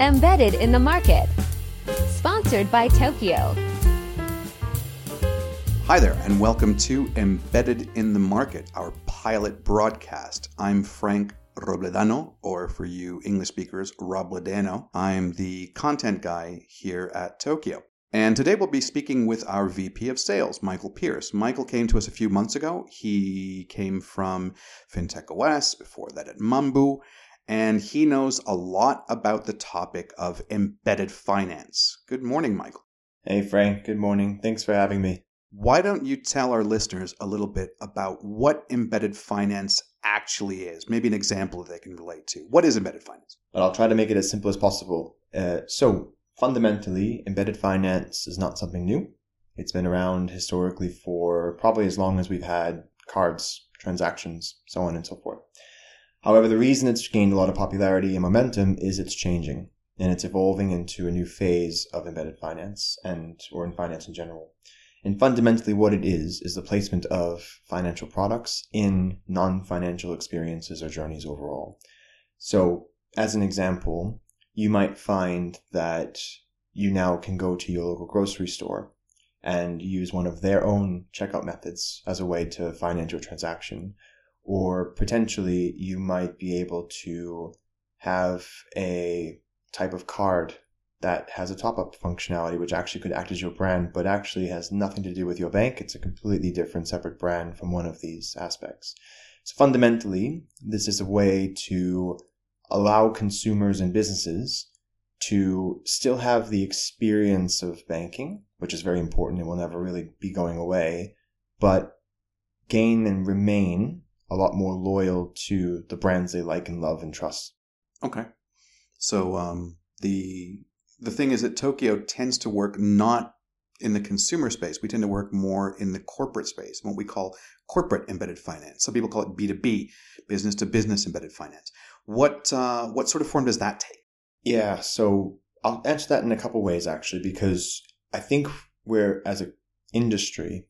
Embedded in the Market. Sponsored by Toqio. Hi there, and welcome to Embedded in the Market, our pilot broadcast. I'm Frank Robledano, or for you English speakers, Robledano. I'm the content guy here at Toqio. And today we'll be speaking with our VP of Sales, Michael Pierce. Michael came to us a few months ago. He came from FintechOS, before that at Mambu, and he knows a lot about the topic of embedded finance. Good morning, Michael. Hey, Frank. Good morning. Thanks for having me. Why don't you tell our listeners a little bit about what embedded finance actually is? Maybe an example that they can relate to. What is embedded finance? But I'll try to make it as simple as possible. Uh, so, fundamentally, embedded finance is not something new. It's been around historically for probably as long as we've had cards, transactions, so on and so forth. However, the reason it's gained a lot of popularity and momentum is it's changing and it's evolving into a new phase of embedded finance and or in finance in general. And fundamentally what it is is the placement of financial products in non-financial experiences or journeys overall. So, as an example, you might find that you now can go to your local grocery store and use one of their own checkout methods as a way to finance your transaction or potentially you might be able to have a type of card that has a top up functionality, which actually could act as your brand, but actually has nothing to do with your bank. It's a completely different, separate brand from one of these aspects. So fundamentally, this is a way to allow consumers and businesses to still have the experience of banking, which is very important and will never really be going away, but gain and remain a lot more loyal to the brands they like and love and trust. Okay. So um, the the thing is that Toqio tends to work not in the consumer space. We tend to work more in the corporate space, what we call corporate embedded finance. Some people call it B two B, business to business embedded finance. What uh, what sort of form does that take? Yeah, so I'll answer that in a couple ways actually, because I think we're as an industry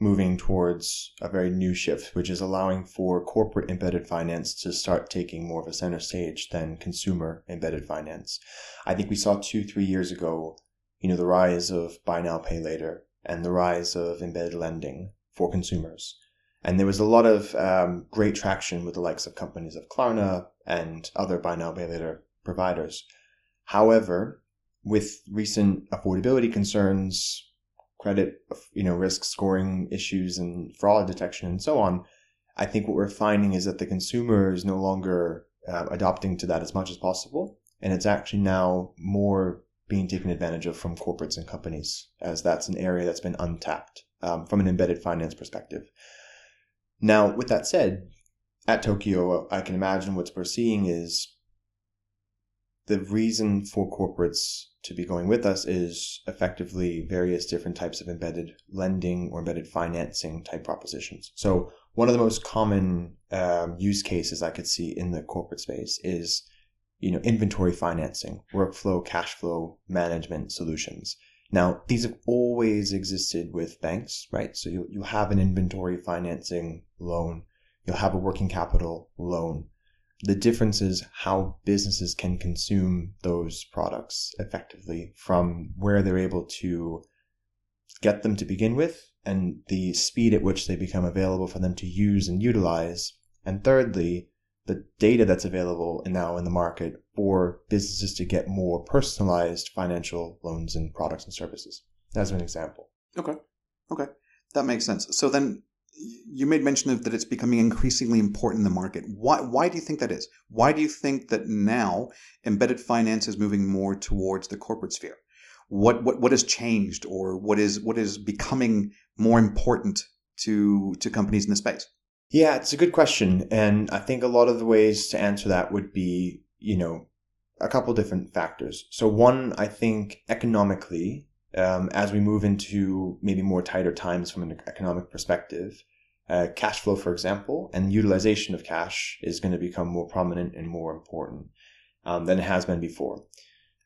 moving towards a very new shift, which is allowing for corporate embedded finance to start taking more of a center stage than consumer embedded finance. I think we saw two, three years ago, you know, the rise of buy now, pay later and the rise of embedded lending for consumers. And there was a lot of um, great traction with the likes of companies of Klarna and other buy now, pay later providers. However, with recent affordability concerns, credit, you know, risk scoring issues and fraud detection and so on, I think what we're finding is that the consumer is no longer uh, adopting to that as much as possible. And it's actually now more being taken advantage of from corporates and companies, as that's an area that's been untapped um, from an embedded finance perspective. Now, with that said, at Toqio, I can imagine what we're seeing is the reason for corporates to be going with us is effectively various different types of embedded lending or embedded financing type propositions. So one of the most common um, use cases I could see in the corporate space is, you know, inventory financing, workflow, cash flow management solutions. Now, these have always existed with banks, right? So you, you have an inventory financing loan, you'll have a working capital loan, the difference is how businesses can consume those products effectively from where they're able to get them to begin with and the speed at which they become available for them to use and utilize. And thirdly, the data that's available now in the market for businesses to get more personalized financial loans and products and services. As an example. Okay. Okay. That makes sense. So then you made mention of that it's becoming increasingly important in the market. Why, why do you think that is? Why do you think that now embedded finance is moving more towards the corporate sphere? What, what, what has changed or what is, what is becoming more important to, to companies in the space? Yeah, it's a good question. And I think a lot of the ways to answer that would be, you know, a couple different factors. So one, I think economically, um, as we move into maybe more tighter times from an economic perspective, uh, cash flow, for example, and utilization of cash is going to become more prominent and more important um, than it has been before.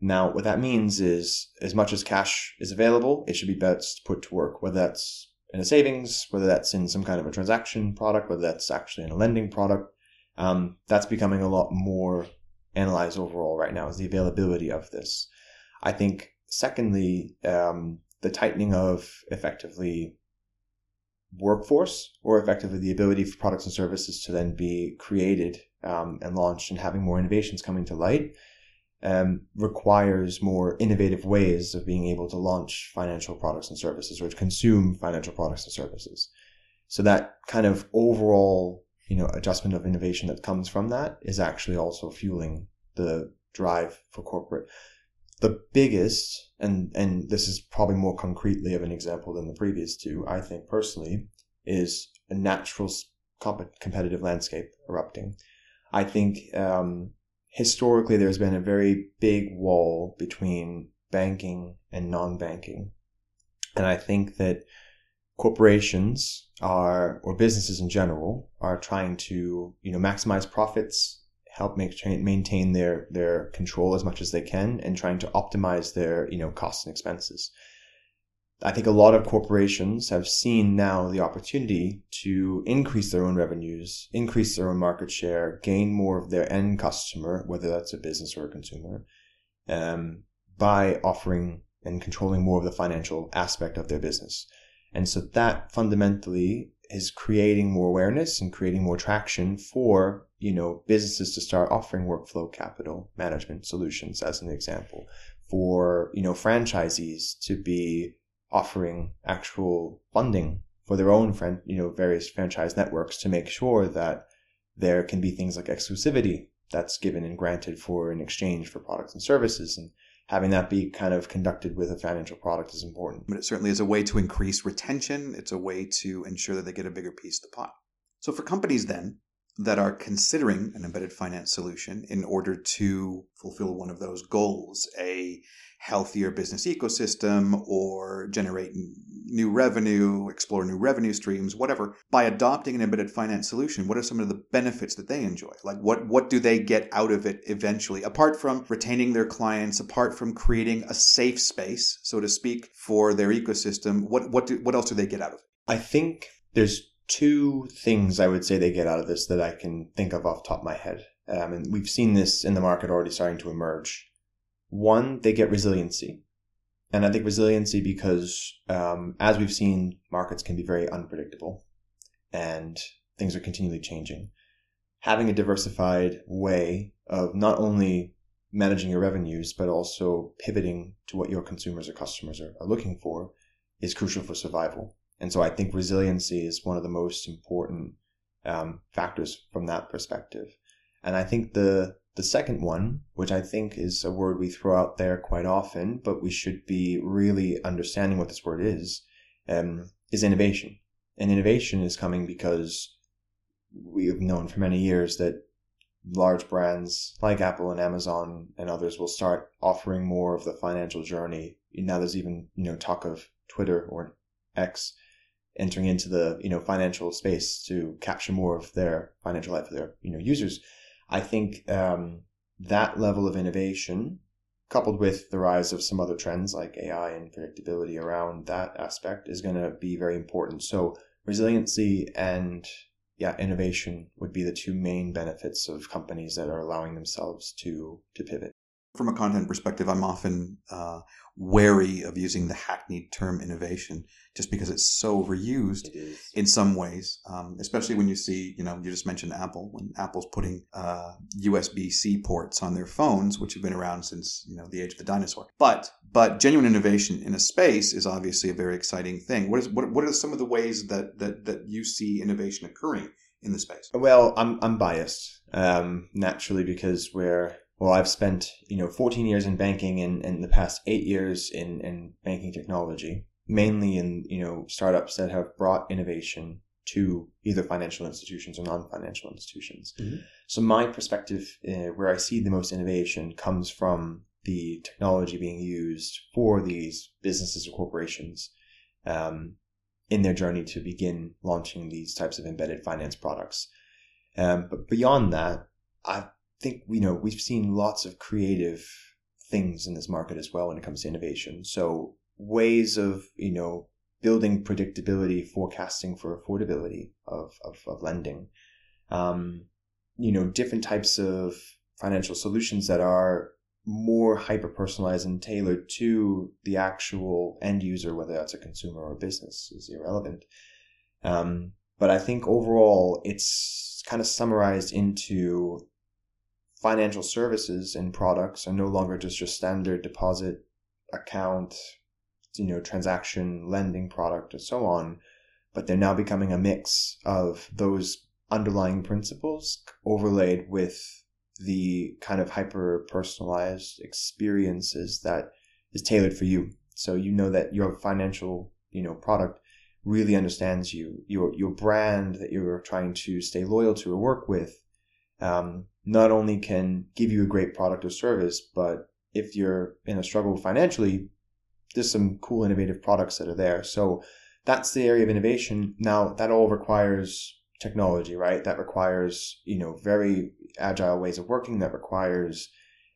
Now, what that means is as much as cash is available, it should be best put to work, whether that's in a savings, whether that's in some kind of a transaction product, whether that's actually in a lending product. Um, that's becoming a lot more analyzed overall right now is the availability of this. I think, secondly, um, the tightening of effectively workforce or effectively the ability for products and services to then be created um, and launched and having more innovations coming to light um, requires more innovative ways of being able to launch financial products and services or to consume financial products and services. So that kind of overall, you know, adjustment of innovation that comes from that is actually also fueling the drive for corporate. The biggest, and and this is probably more concretely of an example than the previous two, I think personally, is a natural comp- competitive landscape erupting. I think um, historically there's been a very big wall between banking and non-banking. And I think that corporations are, or businesses in general, are trying to, you know, maximize profits, help make, maintain their, their control as much as they can, and trying to optimize their, you know, costs and expenses. I think a lot of corporations have seen now the opportunity to increase their own revenues, increase their own market share, gain more of their end customer, whether that's a business or a consumer, um, by offering and controlling more of the financial aspect of their business. And so that fundamentally is creating more awareness and creating more traction for, you know, businesses to start offering workflow capital management solutions as an example, for, you know, franchisees to be offering actual funding for their own friend, you know, various franchise networks to make sure that there can be things like exclusivity that's given and granted for in exchange for products and services and having that be kind of conducted with a financial product is important. But it certainly is a way to increase retention. It's a way to ensure that they get a bigger piece of the pie. So for companies then that are considering an embedded finance solution in order to fulfill one of those goals, a healthier business ecosystem or generate new revenue, explore new revenue streams, whatever, by adopting an embedded finance solution, what are some of the benefits that they enjoy? Like what what do they get out of it eventually? Apart from retaining their clients, apart from creating a safe space, so to speak, for their ecosystem, what what do what else do they get out of it? I think there's two things I would say they get out of this that I can think of off top of my head. Um, and we've seen this in the market already starting to emerge. One, they get resiliency. And I think resiliency because, um, as we've seen, markets can be very unpredictable and things are continually changing. Having a diversified way of not only managing your revenues, but also pivoting to what your consumers or customers are, are looking for is crucial for survival. And so I think resiliency is one of the most important um, factors from that perspective. And I think the the second one, which I think is a word we throw out there quite often, but we should be really understanding what this word is, um, is innovation. And innovation is coming because we have known for many years that large brands like Apple and Amazon and others will start offering more of the financial journey. Now there's even, you know, talk of Twitter or X entering into the, you know, financial space to capture more of their financial life for their, you know, users. I think um, that level of innovation, coupled with the rise of some other trends like AI and predictability around that aspect, is going to be very important. So resiliency and yeah, innovation would be the two main benefits of companies that are allowing themselves to to pivot. From a content perspective, I'm often uh, wary of using the hackneyed term innovation just because it's so overused it in some ways, um, especially when you see, you know, you just mentioned Apple, when Apple's putting uh, USB-C ports on their phones, which have been around since, you know, the age of the dinosaur. But but genuine innovation in a space is obviously a very exciting thing. What is what, what are some of the ways that, that, that you see innovation occurring in the space? Well, I'm, I'm biased um, naturally because we're well, I've spent, you know, 14 years in banking and, and the past eight years in, in banking technology, mainly in, you know, startups that have brought innovation to either financial institutions or non-financial institutions. Mm-hmm. So my perspective, uh, where I see the most innovation, comes from the technology being used for these businesses or corporations um, in their journey to begin launching these types of embedded finance products. Um, but beyond that, I think you know we've seen lots of creative things in this market as well when it comes to innovation. So ways of you know building predictability, forecasting for affordability of of, of lending. Um, you know, different types of financial solutions that are more hyper personalized and tailored to the actual end user, whether that's a consumer or a business, is irrelevant. Um, but I think overall, it's kind of summarized into financial services and products are no longer just your standard deposit account, you know, transaction lending product and so on, but they're now becoming a mix of those underlying principles overlaid with the kind of hyper personalized experiences that is tailored for you. So you know that your financial, you know, product really understands you. Your your brand that you're trying to stay loyal to or work with um, not only can give you a great product or service, but if you're in a struggle financially, there's some cool innovative products that are there. So that's the area of innovation. Now that all requires technology, right? That requires, you know, very agile ways of working. That requires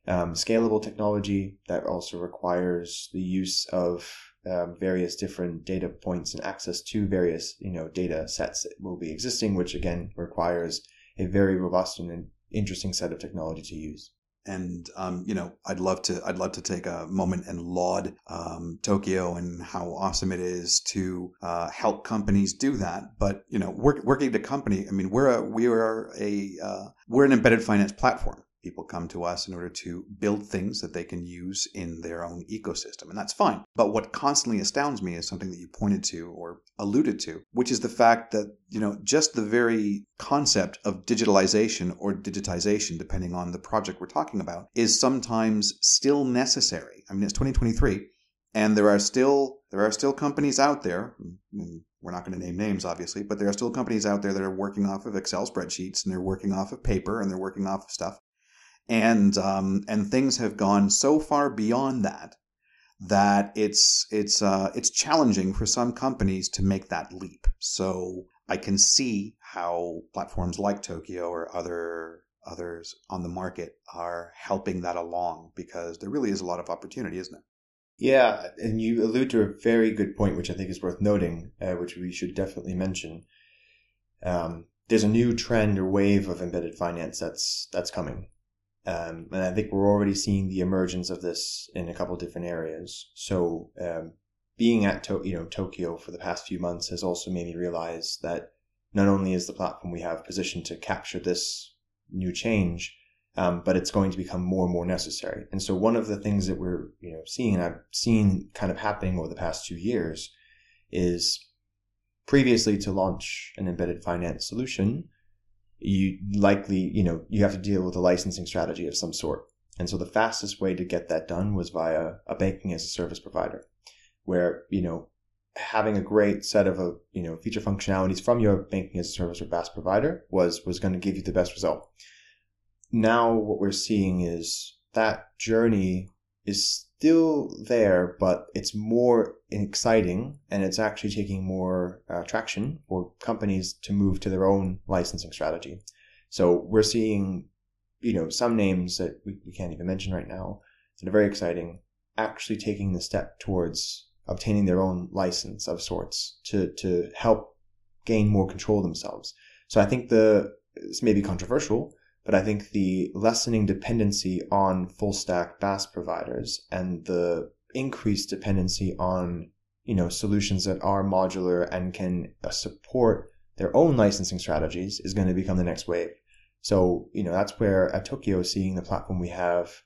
um, scalable technology. That also requires the use of um, various different data points and access to various, you know, data sets that will be existing, which again requires a very robust and interesting set of technology to use. And um, you know i'd love to i'd love to take a moment and laud um, Toqio and how awesome it is to uh, help companies do that. But you know work, working at a company i mean we're a we are a uh, we're an embedded finance platform People come to us in order to build things that they can use in their own ecosystem, and that's fine. But what constantly astounds me is something that you pointed to or alluded to, which is the fact that, you know, just the very concept of digitalization or digitization, depending on the project we're talking about, is sometimes still necessary. I mean, it's 2023 and there are still there are still companies out there we're not going to name names obviously but there are still companies out there that are working off of excel spreadsheets and they're working off of paper and they're working off of stuff and um, and things have gone so far beyond that that it's it's uh, it's challenging for some companies to make that leap. So I can see how platforms like Toqio or other others on the market are helping that along because there really is a lot of opportunity, isn't it? Yeah, and you allude to a very good point, which I think is worth noting, uh, which we should definitely mention. Um, there's a new trend or wave of embedded finance that's that's coming. Um, and I think we're already seeing the emergence of this in a couple different areas. So, um, being at to- you know Toqio for the past few months has also made me realize that not only is the platform we have positioned to capture this new change, um, but it's going to become more and more necessary. And so, one of the things that we're you know seeing, and I've seen kind of happening over the past two years, is previously to launch an embedded finance solution, you likely, you know, you have to deal with a licensing strategy of some sort. And so the fastest way to get that done was via a banking as a service provider, where, you know, having a great set of, a, uh, you know, feature functionalities from your banking as a service or BaaS provider was, was going to give you the best result. Now what we're seeing is that journey is still there, but it's more exciting and it's actually taking more uh, traction for companies to move to their own licensing strategy. So we're seeing, you know, some names that we, we can't even mention right now that are very exciting, actually taking the step towards obtaining their own license of sorts to, to help gain more control themselves. So I think the, this may be controversial, but I think the lessening dependency on full stack BaaS providers and the increased dependency on you know solutions that are modular and can uh, support their own licensing strategies is going to become the next wave. So you know that's where at Toqio, seeing the platform we have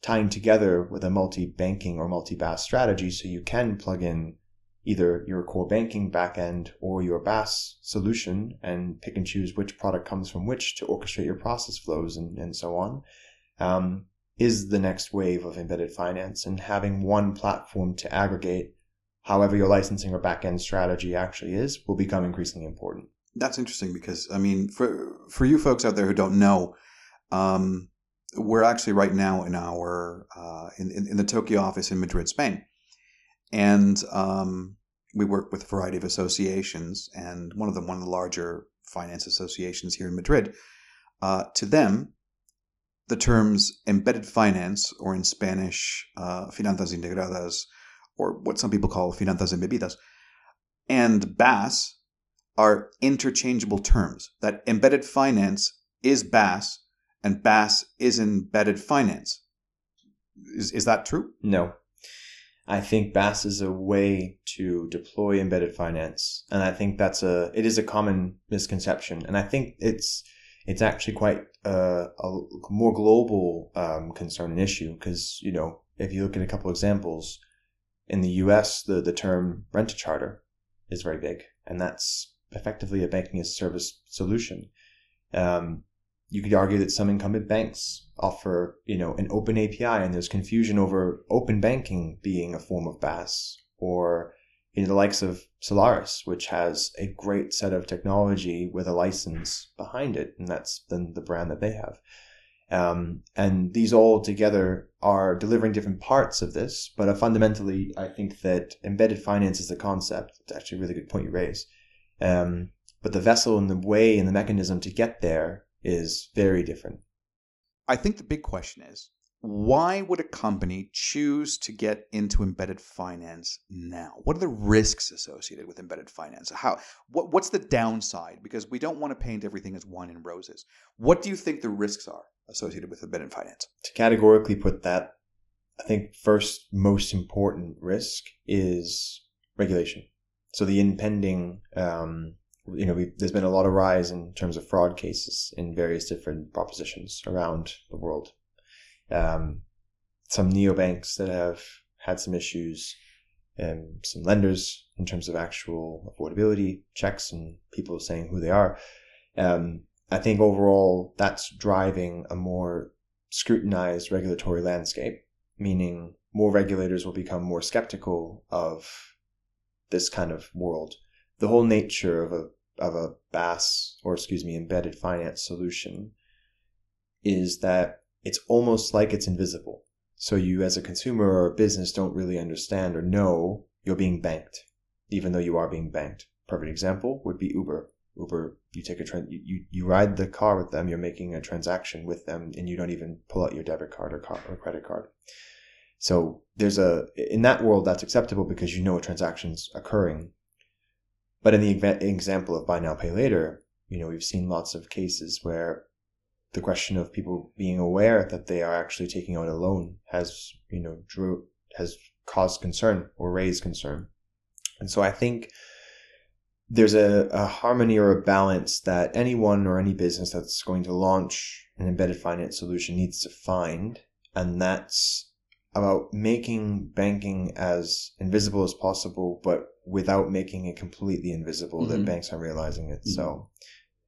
tying together with a multi banking or multi BaaS strategy, so you can plug in either your core banking backend or your BaaS solution and pick and choose which product comes from which to orchestrate your process flows and, and so on, um, is the next wave of embedded finance. And having one platform to aggregate however your licensing or backend strategy actually is will become increasingly important. That's interesting because, I mean, for, for you folks out there who don't know, um, we're actually right now in our uh, in, in, in the Toqio office in Madrid, Spain and um, we work with a variety of associations, and one of them, one of the larger finance associations here in Madrid. Uh, to them, the terms embedded finance, or in Spanish, uh, finanzas integradas, or what some people call finanzas embebidas, and BaaS are interchangeable terms. That embedded finance is BaaS, and BaaS is embedded finance. Is, is that true? No. I think BaaS is a way to deploy embedded finance, and I think that's a it is a common misconception, and I think it's it's actually quite a, a more global um, concern and issue because you know if you look at a couple examples in the U.S., the the term rent a charter is very big, and that's effectively a banking as a service solution. Um, you could argue that some incumbent banks offer, you know, an open API and there's confusion over open banking being a form of BaaS or you know, the likes of Solaris, which has a great set of technology with a license behind it. And that's then the brand that they have. Um, and these all together are delivering different parts of this, but fundamentally, I think that embedded finance is the concept. It's actually a really good point you raise. Um, but the vessel and the way and the mechanism to get there is very different. I think the big question is why would a company choose to get into embedded finance now? What are the risks associated with embedded finance? How what, what's the downside? Because we don't want to paint everything as wine and roses. What do you think the risks are associated with embedded finance? To categorically put that, I think first most important risk is regulation. So the impending um, you know, there's been a lot of rise in terms of fraud cases in various different propositions around the world. Um, some neobanks that have had some issues, and some lenders in terms of actual affordability checks and people saying who they are. Um, I think overall that's driving a more scrutinized regulatory landscape, meaning more regulators will become more skeptical of this kind of world the whole nature of a of a BaaS or excuse me embedded finance solution is that it's almost like it's invisible. So you as a consumer or a business don't really understand or know you're being banked, even though you are being banked. Perfect example would be Uber. Uber, you take a trend, you, you, you ride the car with them, you're making a transaction with them, and you don't even pull out your debit card or, car, or credit card. So there's a in that world that's acceptable because you know a transaction's occurring but in the example of buy now, pay later, you know, we've seen lots of cases where the question of people being aware that they are actually taking out a loan has, you know, drew, has caused concern or raised concern. And so I think there's a, a harmony or a balance that anyone or any business that's going to launch an embedded finance solution needs to find. And that's about making banking as invisible as possible, but without making it completely invisible mm-hmm. that banks aren't realizing it. Mm-hmm. So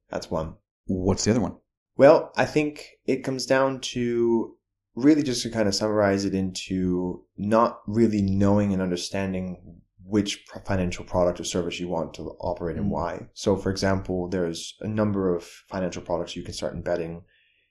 that's one. What's the other one? Well, I think it comes down to really just to kind of summarize it into not really knowing and understanding which financial product or service you want to operate and mm-hmm. why. So, for example, there's a number of financial products you can start embedding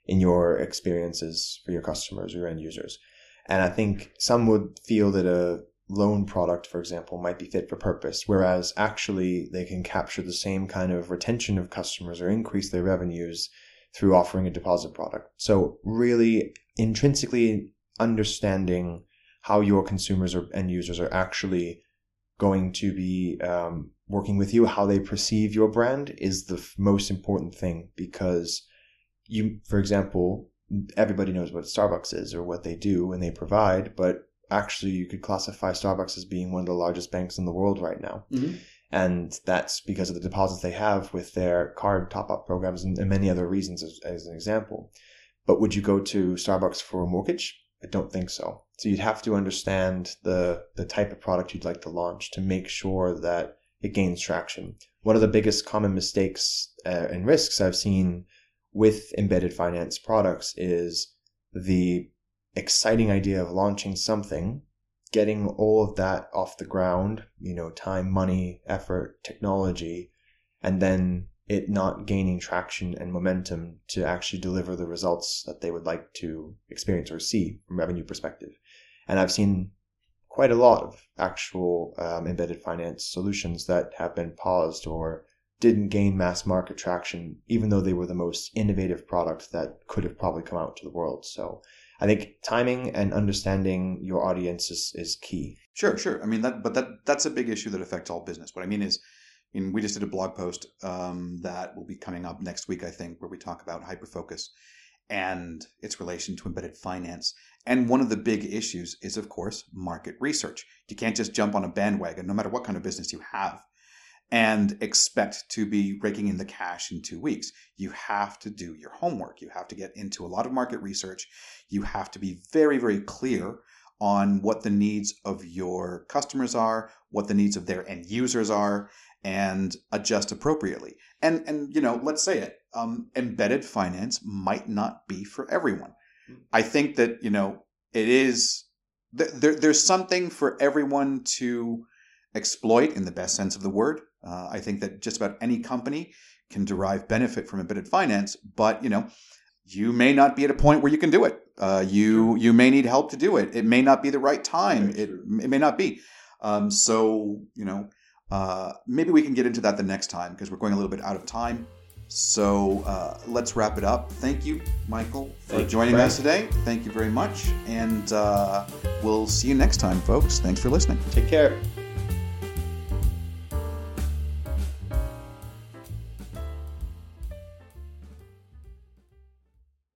in your experiences for your customers or your end users. And I think some would feel that a loan product, for example, might be fit for purpose, whereas actually they can capture the same kind of retention of customers or increase their revenues through offering a deposit product. So really intrinsically understanding how your consumers or end users are actually going to be um, working with you, how they perceive your brand is the f- most important thing because you, for example, everybody knows what Starbucks is or what they do and they provide, but actually you could classify Starbucks as being one of the largest banks in the world right now. Mm-hmm. And that's because of the deposits they have with their card top up programs and, and many other reasons, as, as an example. But would you go to Starbucks for a mortgage? I don't think so. So you'd have to understand the the type of product you'd like to launch to make sure that it gains traction. One of the biggest common mistakes uh, and risks I've seen with embedded finance products is the exciting idea of launching something, getting all of that off the ground, you know, time, money, effort, technology, and then it not gaining traction and momentum to actually deliver the results that they would like to experience or see from revenue perspective. And I've seen quite a lot of actual um, embedded finance solutions that have been paused or didn't gain mass market traction, even though they were the most innovative product that could have probably come out to the world. So I think timing and understanding your audience is, is key. Sure, sure. I mean that, but that that's a big issue that affects all business. What I mean is, I mean, we just did a blog post um, that will be coming up next week, I think, where we talk about hyperfocus, and its relation to embedded finance. And one of the big issues is, of course, market research. You can't just jump on a bandwagon, no matter what kind of business you have, and expect to be raking in the cash in two weeks. You have to do your homework. You have to get into a lot of market research. You have to be very, very clear on what the needs of your customers are, what the needs of their end users are, and adjust appropriately. And and you know, let's say it, um, embedded finance might not be for everyone. I think that you know it is. There, there's something for everyone to exploit in the best sense of the word. Uh, I think that just about any company can derive benefit from embedded finance, but you know, you may not be at a point where you can do it. Uh, you you may need help to do it. It may not be the right time. It it may not be. Um, so you know, uh, maybe we can get into that the next time because we're going a little bit out of time. So uh, let's wrap it up. Thank you, Michael, for Thank joining Frank. us today. Thank you very much, and uh, we'll see you next time, folks. Thanks for listening. Take care.